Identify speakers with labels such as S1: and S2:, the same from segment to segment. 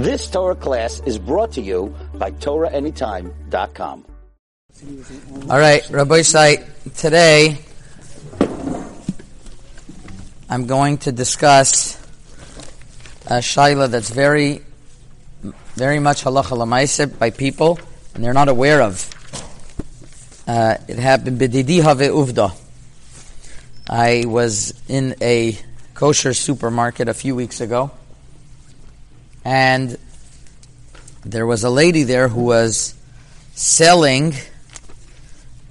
S1: This Torah class is brought to you by TorahAnytime.com.
S2: All right, Rabbi Sai, today I'm going to discuss a shaila that's very, very much halacha lamaisib by people, and they're not aware of. Uh, it happened b'didi have uvda. I was in a kosher supermarket a few weeks ago, and there was a lady there who was selling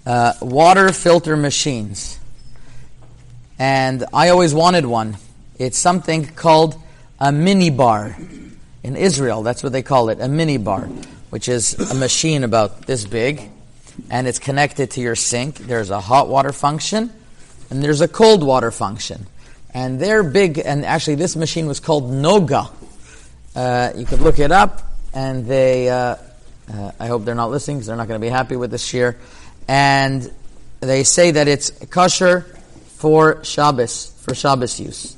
S2: uh, water filter machines. And I always wanted one. It's something called a mini bar. In Israel, that's what they call it, a mini bar, which is a machine about this big, and it's connected to your sink. There's a hot water function, and there's a cold water function. And they're big, and actually, this machine was called Noga. Uh, you could look it up, and they, uh, uh, I hope they're not listening because they're not going to be happy with this year. And they say that it's kosher for Shabbos, for Shabbos use.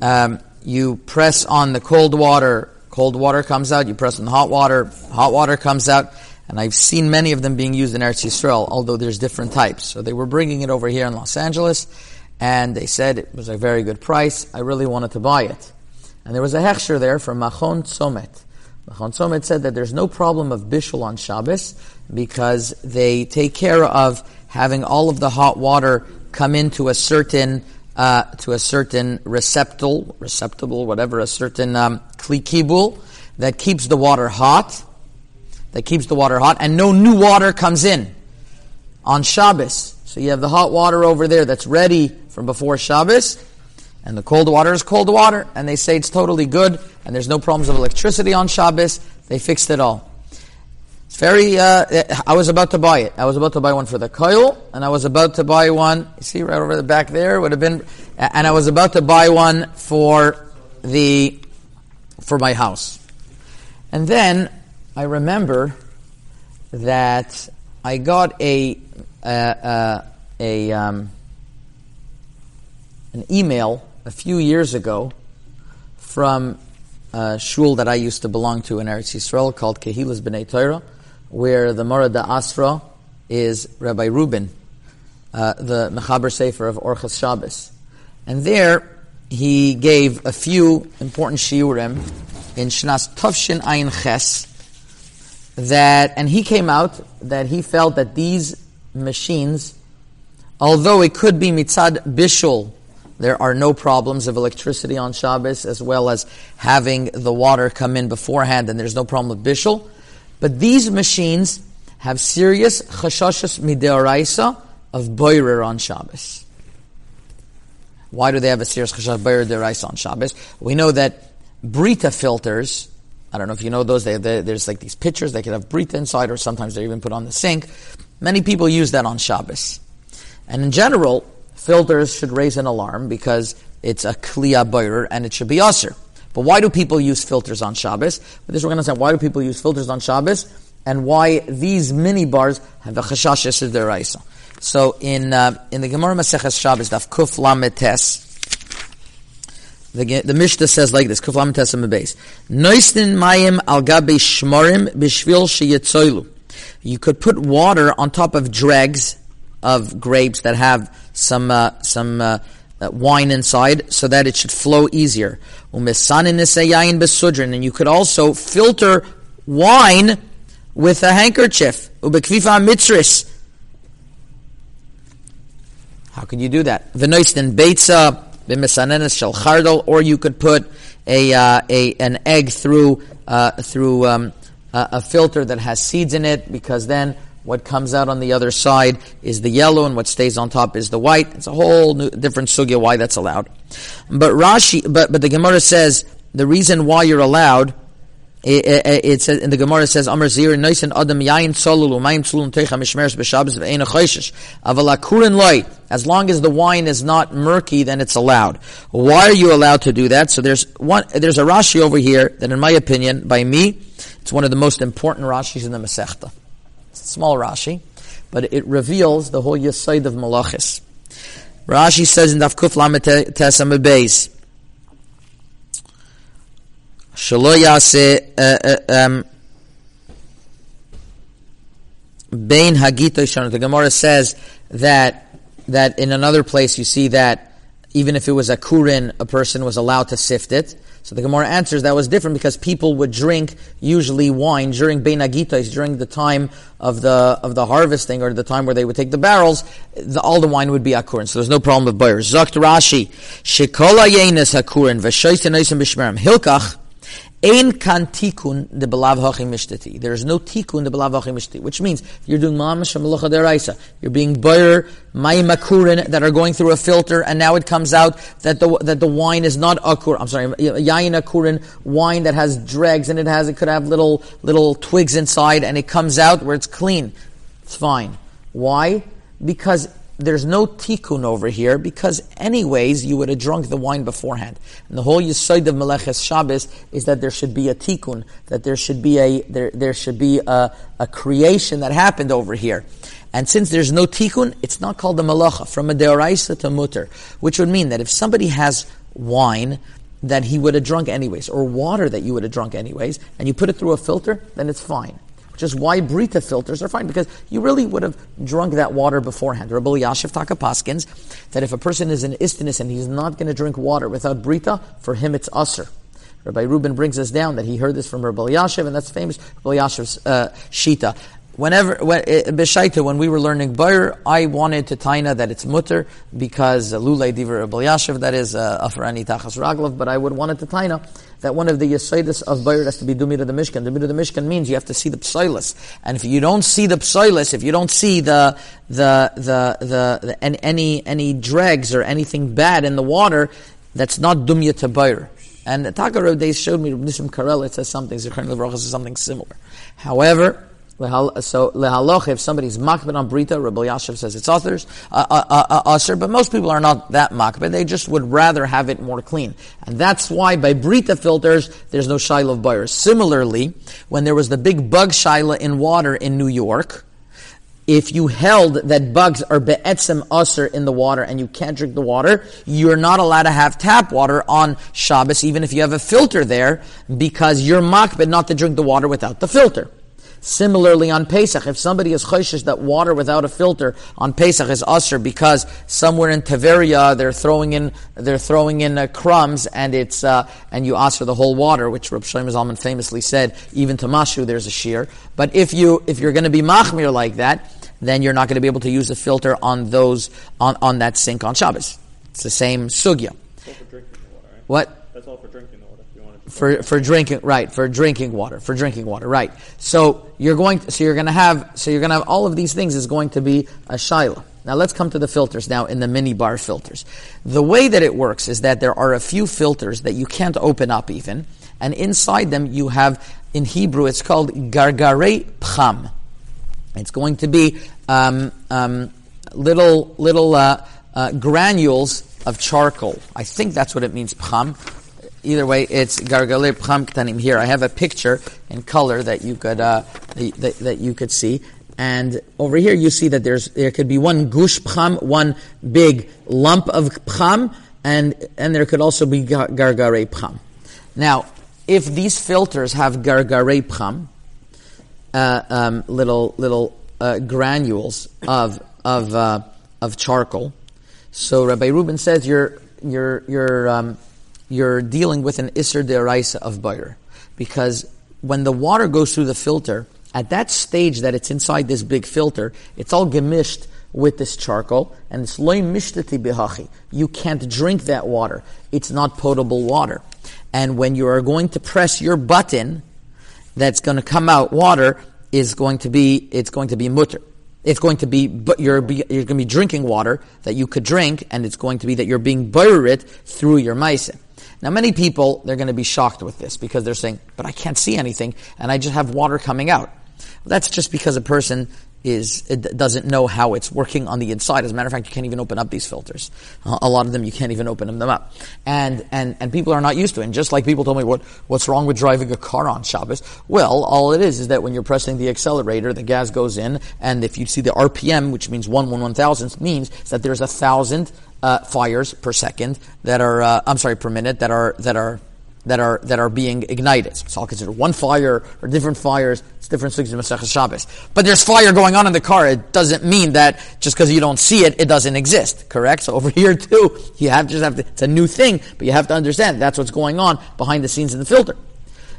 S2: Um, you press on the cold water, cold water comes out. You press on the hot water, hot water comes out. And I've seen many of them being used in Eretz Yisrael, although there's different types. So they were bringing it over here in Los Angeles, and they said it was a very good price. I really wanted to buy it. And there was a hechsher there from Machon Tzomet. Machon Tzomet said that there's no problem of bishul on Shabbos because they take care of having all of the hot water come into a certain uh, to a certain receptacle, receptacle, whatever, a certain um, klikibul that keeps the water hot, that keeps the water hot, and no new water comes in on Shabbos. So you have the hot water over there that's ready from before Shabbos, and the cold water is cold water, and they say it's totally good, and there's no problems of electricity on Shabbos. They fixed it all. It's very, uh, I was about to buy it. I was about to buy one for the coil, and I was about to buy one, you see right over the back there, would have been, and I was about to buy one for the, for my house. And then I remember that I got a, uh, uh, a, um, an email a few years ago from a shul that I used to belong to in Eretz Yisrael called Kehilas B'nai Torah, where the Mora da Asra is Rabbi Rubin, uh, the Mechaber Sefer of Orchas Shabbos. And there he gave a few important shiurim in Shnas Tufshin Ayin Ches that, and he came out that he felt that these machines, although it could be mitzad bishul, there are no problems of electricity on Shabbos, as well as having the water come in beforehand, and there's no problem with bishul. But these machines have serious chashashas mideoraisa of boirer on Shabbos. Why do they have a serious chashash boirer on Shabbos? We know that Brita filters, I don't know if you know those, they, they, there's like these pitchers, they can have Brita inside, or sometimes they're even put on the sink. Many people use that on Shabbos. And in general, filters should raise an alarm because it's a kliya boirer and it should be usher. But why do people use filters on Shabbos? But this we're going to say, why do people use filters on Shabbos? And why these mini bars have a chashash of their. So in, uh, in the Gemara Maseches Shabbos, Daf Kuf Lametes, the, the Mishnah says like this, Kuf Lametes base. Noistin mayim al gabe shmorim bishvil. You could put water on top of dregs of grapes that have some uh, some uh, uh, wine inside, so that it should flow easier. And you could also filter wine with a handkerchief. How could you do that? Or you could put a, uh, a an egg through uh, through um, a, a filter that has seeds in it, because then what comes out on the other side is the yellow, and what stays on top is the white. It's a whole new, different sugya why that's allowed. But Rashi, but but the Gemara says the reason why you're allowed. It, it, it says in the Gemara says Amar Zir Noisin Adam Yain Solulu Mayim Tzulun Techa Mishmeres Avalakurin Loy. As long as the wine is not murky, then it's allowed. Why are you allowed to do that? So there's one. There's a Rashi over here that, in my opinion, by me, it's one of the most important Rashis in the Masechta small Rashi, but it reveals the whole Yesaid of Malachis. Rashi says in Daf Kuf Lamet Tesam Shalo yase uh, uh, um, Bain Hagito The Gemara says that that in another place you see that even if it was a kurin, a person was allowed to sift it. So the Gemara answers that was different because people would drink usually wine during Bein Agitos, during the time of the of the harvesting or the time where they would take the barrels. The, all the wine would be akurin, so there's no problem with buyers. Zakt Rashi, Shikola Yenes Hakurin v'Shoyten Bishmerim Hilkach Ein kan tikun de belav hachim mishtati. There is no tikun de belav hachim mishtati, which means you're doing mamash melucha deraisa. You're being buyer mayim akurin that are going through a filter, and now it comes out that the that the wine is not akur. I'm sorry, yayin akurin wine that has dregs and it has it could have little little twigs inside, and it comes out where it's clean. It's fine. Why? Because there's no tikkun over here because anyways you would have drunk the wine beforehand. And the whole yisoid of Meleches Shabbos is that there should be a tikkun, that there should be a there, there should be a, a creation that happened over here. And since there's no tikkun, it's not called the malacha from a deoraisa to mutter, which would mean that if somebody has wine that he would have drunk anyways, or water that you would have drunk anyways, and you put it through a filter, then it's fine which is why Brita filters are fine, because you really would have drunk that water beforehand. Rabbi Yashiv Takapaskins, that if a person is an istinus and he's not going to drink water without Brita, for him it's usr. Rabbi Reuben brings us down that he heard this from Rabbi Yashiv, and that's famous Rabbi Yashiv's uh, Shita whenever when, eh, when we were learning Bayer, I wanted to taina that it's mutter because Lulay Diver Yashiv, that is uh, Afrani Tachas Raglav, but I would want it to taina that one of the Yesaitis of Bayer has to be Dumira the Mishkan. Dumira the Mishkan means you have to see the Psoilis. And if you don't see the Psoilis, if you don't see the, the, the, the, the any, any dregs or anything bad in the water, that's not Dumya to Bayer. And Takaro Days showed me, Nishim Karel, it says something, Zikran Levrach says something similar. However, so lehaloch, if somebody's makbid on brita, Rabbi Yashiv says it's authors, uh, uh, uh, uh but most people are not that makbid. They just would rather have it more clean, and that's why by brita filters there's no shiloh of buyers. Similarly, when there was the big bug shiloh in water in New York, if you held that bugs are be'etzem usr in the water and you can't drink the water, you're not allowed to have tap water on Shabbos, even if you have a filter there, because you're makbid not to drink the water without the filter. Similarly, on Pesach, if somebody is choishish that water without a filter on Pesach is usher because somewhere in Taveria they're throwing in they're throwing in uh, crumbs and it's uh, and you usher the whole water, which Reb Shlomo Zalman famously said, even to mashu there's a shear. But if you if you're going to be machmir like that, then you're not going to be able to use a filter on those on, on that sink on Shabbos. It's the same sugya. What?
S3: That's all for drinking
S2: for for drinking right for drinking water for drinking water right. So you're going to, so you're going to have so you're going to have all of these things is going to be a shaila now let's come to the filters now in the mini bar filters. The way that it works is that there are a few filters that you can't open up even and inside them you have in hebrew it's called gargare pcham. It's going to be um, um, little little uh, uh, granules of charcoal. I think that's what it means pcham either way, it's gargalir pcham ktanim. Here, I have a picture in color that you could uh, that, that, you could see. And over here, you see that there's there could be one gush pcham, one big lump of pcham, and and there could also be gargare pcham. Now, if these filters have gargare pcham, uh, um, little little uh, granules of of uh, of charcoal, so Rabbi Reuben says you're you're you're um, you're dealing with an Isser Deraisa of butter. Because when the water goes through the filter, at that stage that it's inside this big filter, it's all gemished with this charcoal, and it's loy mishtati bihachi. You can't drink that water. It's not potable water. And when you are going to press your button, that's going to come out water is going to be it's going to be mutter. It's going to be but you're be, you're going to be drinking water that you could drink, and it's going to be that you're being buried through your meisim. Now, many people, they're going to be shocked with this because they're saying, but I can't see anything and I just have water coming out. That's just because a person is doesn't know how it's working on the inside. As a matter of fact, you can't even open up these filters. A lot of them you can't even open them up, and and and people are not used to it. And just like people told me, what what's wrong with driving a car on Shabbos? Well, all it is is that when you're pressing the accelerator, the gas goes in, and if you see the RPM, which means one one one thousandth, means that there's a thousand uh, fires per second that are, uh, I'm sorry, per minute that are that are that are that are being ignited. So It's all considered one fire or different fires. It's different things in Masechah Shabbos. But there's fire going on in the car. It doesn't mean that just because you don't see it, it doesn't exist. Correct? So over here too, you have just have to. It's a new thing, but you have to understand that's what's going on behind the scenes in the filter.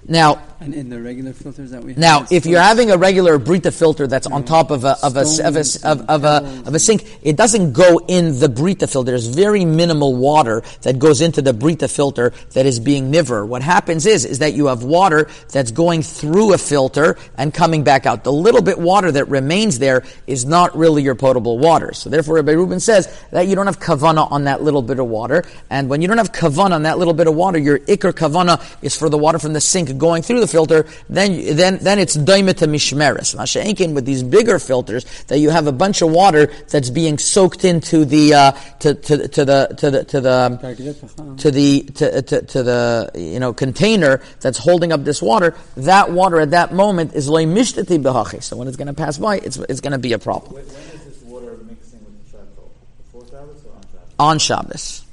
S2: Now,
S3: And in the regular filters that we have.
S2: now, if you're having a regular Brita filter that's on top of a of a of a, of, of a of a sink, it doesn't go in the Brita filter. There's very minimal water that goes into the Brita filter that is being niver. What happens is is that you have water that's going through a filter and coming back out. The little bit water that remains there is not really your potable water. So therefore, Rabbi Reuben says that you don't have kavana on that little bit of water, and when you don't have kavana on that little bit of water, your ikr kavana is for the water from the sink going through filter. Then then then it's daima to mishmeres. Masha'enkin with these bigger filters that you have a bunch of water that's being soaked into the uh, to, to to the to the to the to the to, to, to the you know container that's holding up this water. That water at that moment is loy mishtati behachi. So when it's going to pass by, it's it's going to be a problem
S4: When, when is this water mixing with the charcoal? Before Shabbos or
S2: on
S4: Shabbos? on?
S2: Shabbos.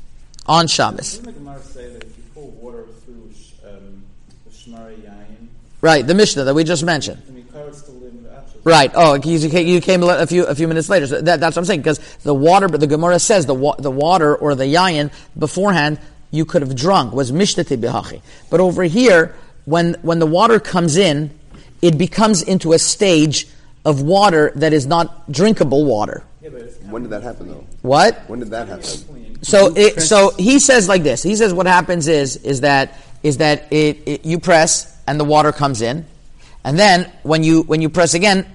S2: On Shabbos.
S4: Doesn't the Gemara say that if you pour water through sh- um, the shmari yayin,
S2: Right, the Mishnah that we just mentioned.
S4: then you cover still in the ashes?
S2: Right. Oh, you you came, a few a few minutes later. So that, that's what I'm saying because the water, but the Gemara says the wa- the water or the yayin beforehand you could have drunk was mishtati bihachi. But over here, when when the water comes in, it becomes into a stage of water that is not drinkable water.
S4: Yeah, but
S5: When did that happen, though?
S2: What?
S5: When did that happen?
S2: So it, so he says like this. He says what happens is is that is that it, it you press and the water comes in, and then when you when you press again,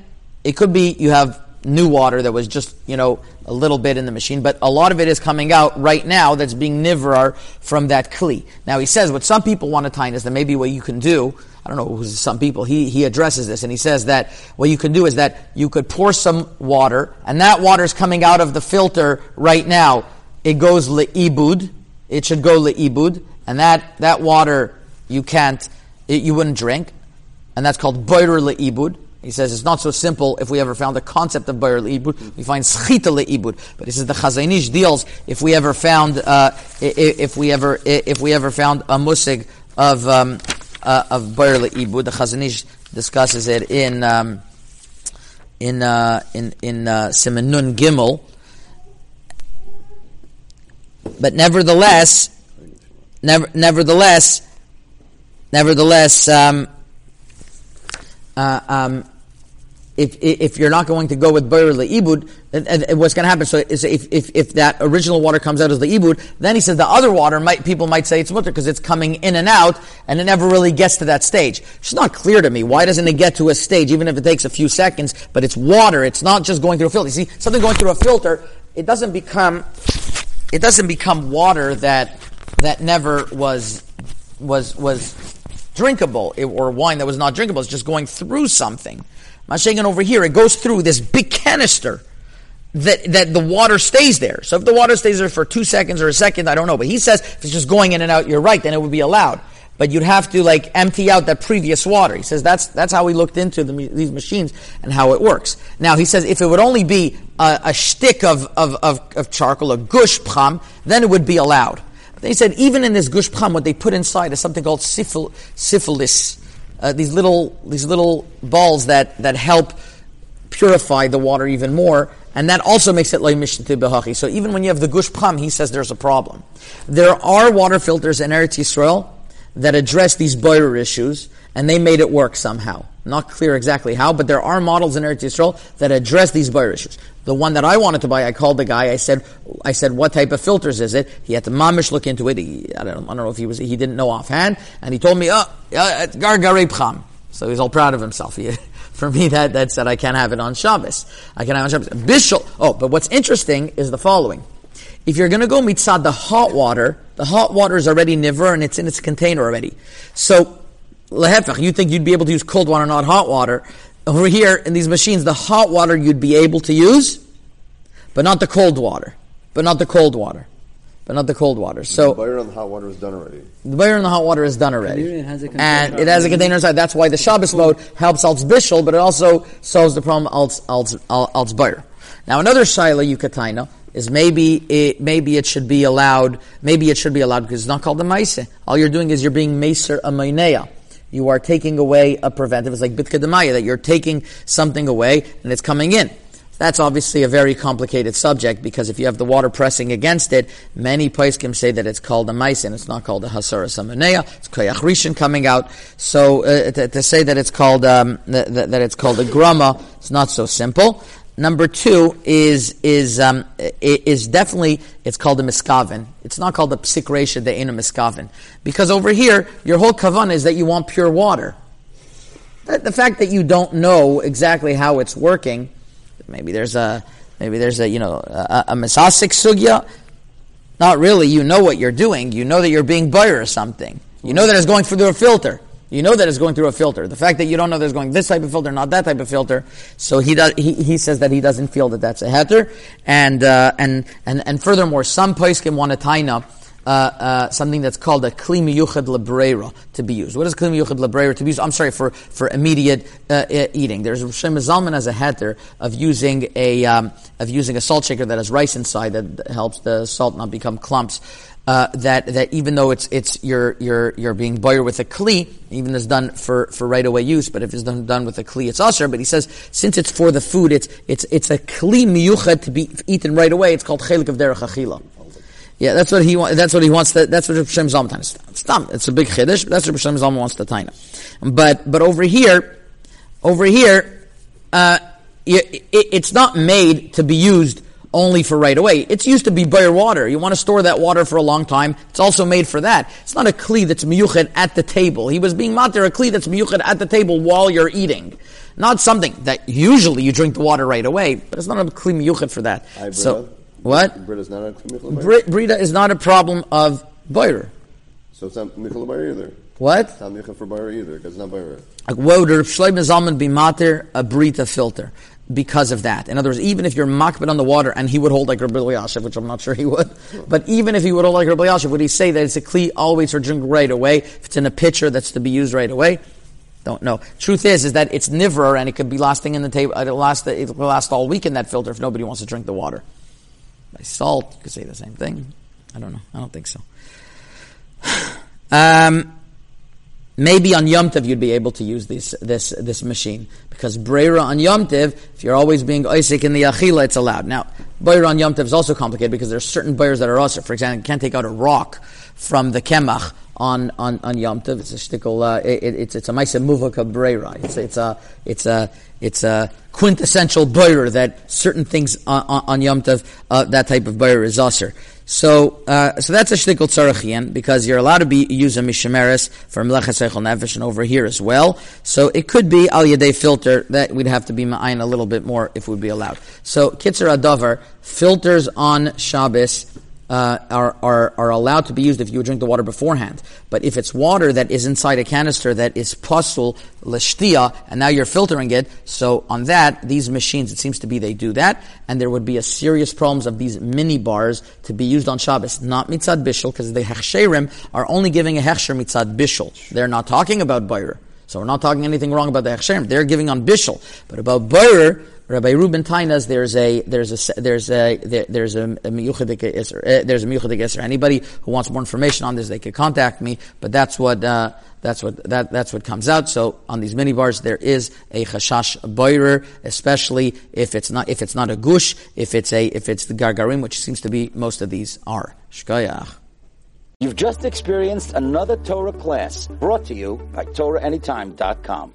S2: it could be you have new water that was just you know a little bit in the machine, but a lot of it is coming out right now that's being nivrar from that kli. Now he says what some people want to tie is that maybe what you can do. I don't know who's some people. He he addresses this and he says that what you can do is that you could pour some water and that water is coming out of the filter right now it goes le'ibud. It should go le'ibud, and that that water you can't, it, you wouldn't drink, and that's called boirer le'ibud. He says it's not so simple. If we ever found the concept of boirer le'ibud, we find schita le'ibud. But he says the Chazon Ish deals if we ever found, uh, if we ever, if we ever found a musig of um, uh, of le'ibud, the Chazon Ish discusses it in um, in uh, in in uh, Gimel. But nevertheless, never, nevertheless, nevertheless, um, uh, um, if, if you're not going to go with Bayer Le'ibud, what's going to happen? So if, if, if that original water comes out as the ibud, then he says the other water might, people might say it's mutter because it's coming in and out and it never really gets to that stage. It's not clear to me. Why doesn't it get to a stage, even if it takes a few seconds, but it's water, it's not just going through a filter. You see, something going through a filter, it doesn't become, it doesn't become water that, that never was, was, was drinkable or wine that was not drinkable. It's just going through something. Mashiach over here, it goes through this big canister that, that the water stays there. So if the water stays there for two seconds or a second, I don't know. But he says if it's just going in and out, you're right, then it would be allowed. But you'd have to like empty out that previous water. He says that's that's how we looked into the, these machines and how it works. Now he says if it would only be a, a shtick of, of, of, of charcoal, a gush pram, then it would be allowed. They said even in this gush pram, what they put inside is something called syphil, syphilis. Uh, these little these little balls that, that help purify the water even more, and that also makes it mishnah behachi. So even when you have the gush pram, he says there's a problem. There are water filters in Eretz Yisrael that address these boirer issues, and they made it work somehow. Not clear exactly how, but there are models in Eretz Yisrael that address these boirer issues. The one that I wanted to buy, I called the guy. I said, I said, what type of filters is it? He had to mamish look into it. He, I don't, I don't know if he was, he didn't know offhand, and he told me, oh, it's gargare pram. So he's all proud of himself. He, for me, that, that said I can't have it on Shabbos. I can't have it on Shabbos. Bishul. Oh, but what's interesting is the following. If you're going to go mitzad the hot water, the hot water is already niver and it's in its container already. So, lehefach, you think you'd be able to use cold water, not hot water. Over here, in these machines, the hot water you'd be able to use, but not the cold water. But not the cold water. But not the cold water.
S5: So the
S2: So,
S5: boirer on the hot water is done already.
S2: the boirer in the hot water is done already.
S3: It has a container.
S2: and it has a container inside. That's why the Shabbos mode helps als bishul, but it also solves the problem als, als, als boirer. Now another shaila yukataina is maybe it, maybe it should be allowed, maybe it should be allowed because it's not called the maise. All you're doing is you're being maser a mainea. You are taking away a preventive. It's like bitkadamaya, that you're taking something away and it's coming in. That's obviously a very complicated subject because if you have the water pressing against it, many poskim say that it's called a maisin. It's not called a hasara samanea. It's koyach rishon coming out. So uh, to, to, say that it's called um, that, that, it's called a grama, it's not so simple. Number two is is um, is definitely it's called a miskaven. It's not called a psik the in a miskaven because over here your whole kavan is that you want pure water. The fact that you don't know exactly how it's working Maybe there's a maybe there's a you know a, a misasik sugya. Not really. You know what you're doing. You know that you're being buyer or something. You know that it's going through a filter. You know that it's going through a filter. The fact that you don't know that it's going this type of filter, not that type of filter, so he does. He, he says that he doesn't feel that that's a heter, and uh, and and and furthermore, some poskim want to tie up uh, uh, something that's called a kli miyuchad lebrera to be used. What is kli miyuchad lebrera to be used? I'm sorry for for immediate uh, uh eating. There's Shem Zalman as a heter of using a um, of using a salt shaker that has rice inside that helps the salt not become clumps. Uh, that that even though it's it's you're you're you're being boyer with a kli, even it's done for, for right away use, but if it's done, done with a kli, it's usher. But he says since it's for the food, it's it's it's a kli miyuchad to be eaten right away. It's called chelik of derech achila. Yeah, that's what he wants. That's what he wants. To, that's what Hashem Zalman is. It's dumb. It's a big chiddush. But that's what Hashem Zalman wants to taina. But but over here, over here, uh, it, it, it's not made to be used only for right away. It's used to be bare water. You want to store that water for a long time. It's also made for that. It's not a kli that's miyuched at the table. He was being matir a kli that's miyuched at the table while you're eating. Not something that usually you drink the water right away, but it's not a kli miyuched for that. so. What?
S5: Brita is not a
S2: Brita is not a problem of boirer.
S5: So it's not michal either.
S2: What?
S5: It's not michal for boirer either because it's not boirer.
S2: Well, the Shloim Zalman be mater a Brita filter because of that. In other words, even if you're makbid on the water and he would hold like Rabbi Yashiv, which I'm not sure he would, but even if he would hold like Rabbi Yashiv, would he say that it's a kli always for drink right away? If it's in a pitcher that's to be used right away? Don't know. Truth is, is that it's nivra and it could be lasting in the table. It'll uh, last. It'll last all week in that filter if nobody wants to drink the water by salt. You could say the same thing. I don't know. I don't think so. Um, maybe on Yom Tov you'd be able to use this this this machine because Breira on Yom Tov, if you're always being Isaac in the Achila, it's allowed. Now, Breira on Yom Tov is also complicated because there's certain Breiras that are also. For example, you can't take out a rock from the Kemach on, on, on Yom Tov. It's a shtickle, uh, it, it's, it's a Maisa Muvaka Breira. It's, it's a, it's a, it's a quintessential Breira that certain things on, on, Yom Tov, uh, that type of Breira is usher. So, uh, so that's a shtickle tzarachian because you're allowed to be use a mishemeres for mlechet seichel nefesh and over here as well. So it could be al yedei filter that we'd have to be ma'ayin a little bit more if we'd be allowed. So kitzer adavar filters on Shabbos uh, are, are, are allowed to be used if you drink the water beforehand. But if it's water that is inside a canister that is pasul l'shtia, and now you're filtering it, so on that, these machines, it seems to be they do that, and there would be a serious problems of these mini bars to be used on Shabbos, not mitzad bishul, because the hechsherim are only giving a hechsher mitzad bishul. They're not talking about bayr. So we're not talking anything wrong about the hechsherim. They're giving on bishul. But about bayr, Rabbi Reuben Tainas, there's a there's a there's a there, there's a, a miyuchadik uh, there's a miyuchadik Anybody who wants more information on this, they could contact me. But that's what uh, that's what that that's what comes out. So on these mini bars, there is a chashash boirer, especially if it's not if it's not a gush, if it's a if it's the gargarim, which seems to be most of these are. Shkayach.
S1: You've just experienced another Torah class brought to you by TorahAnytime.com.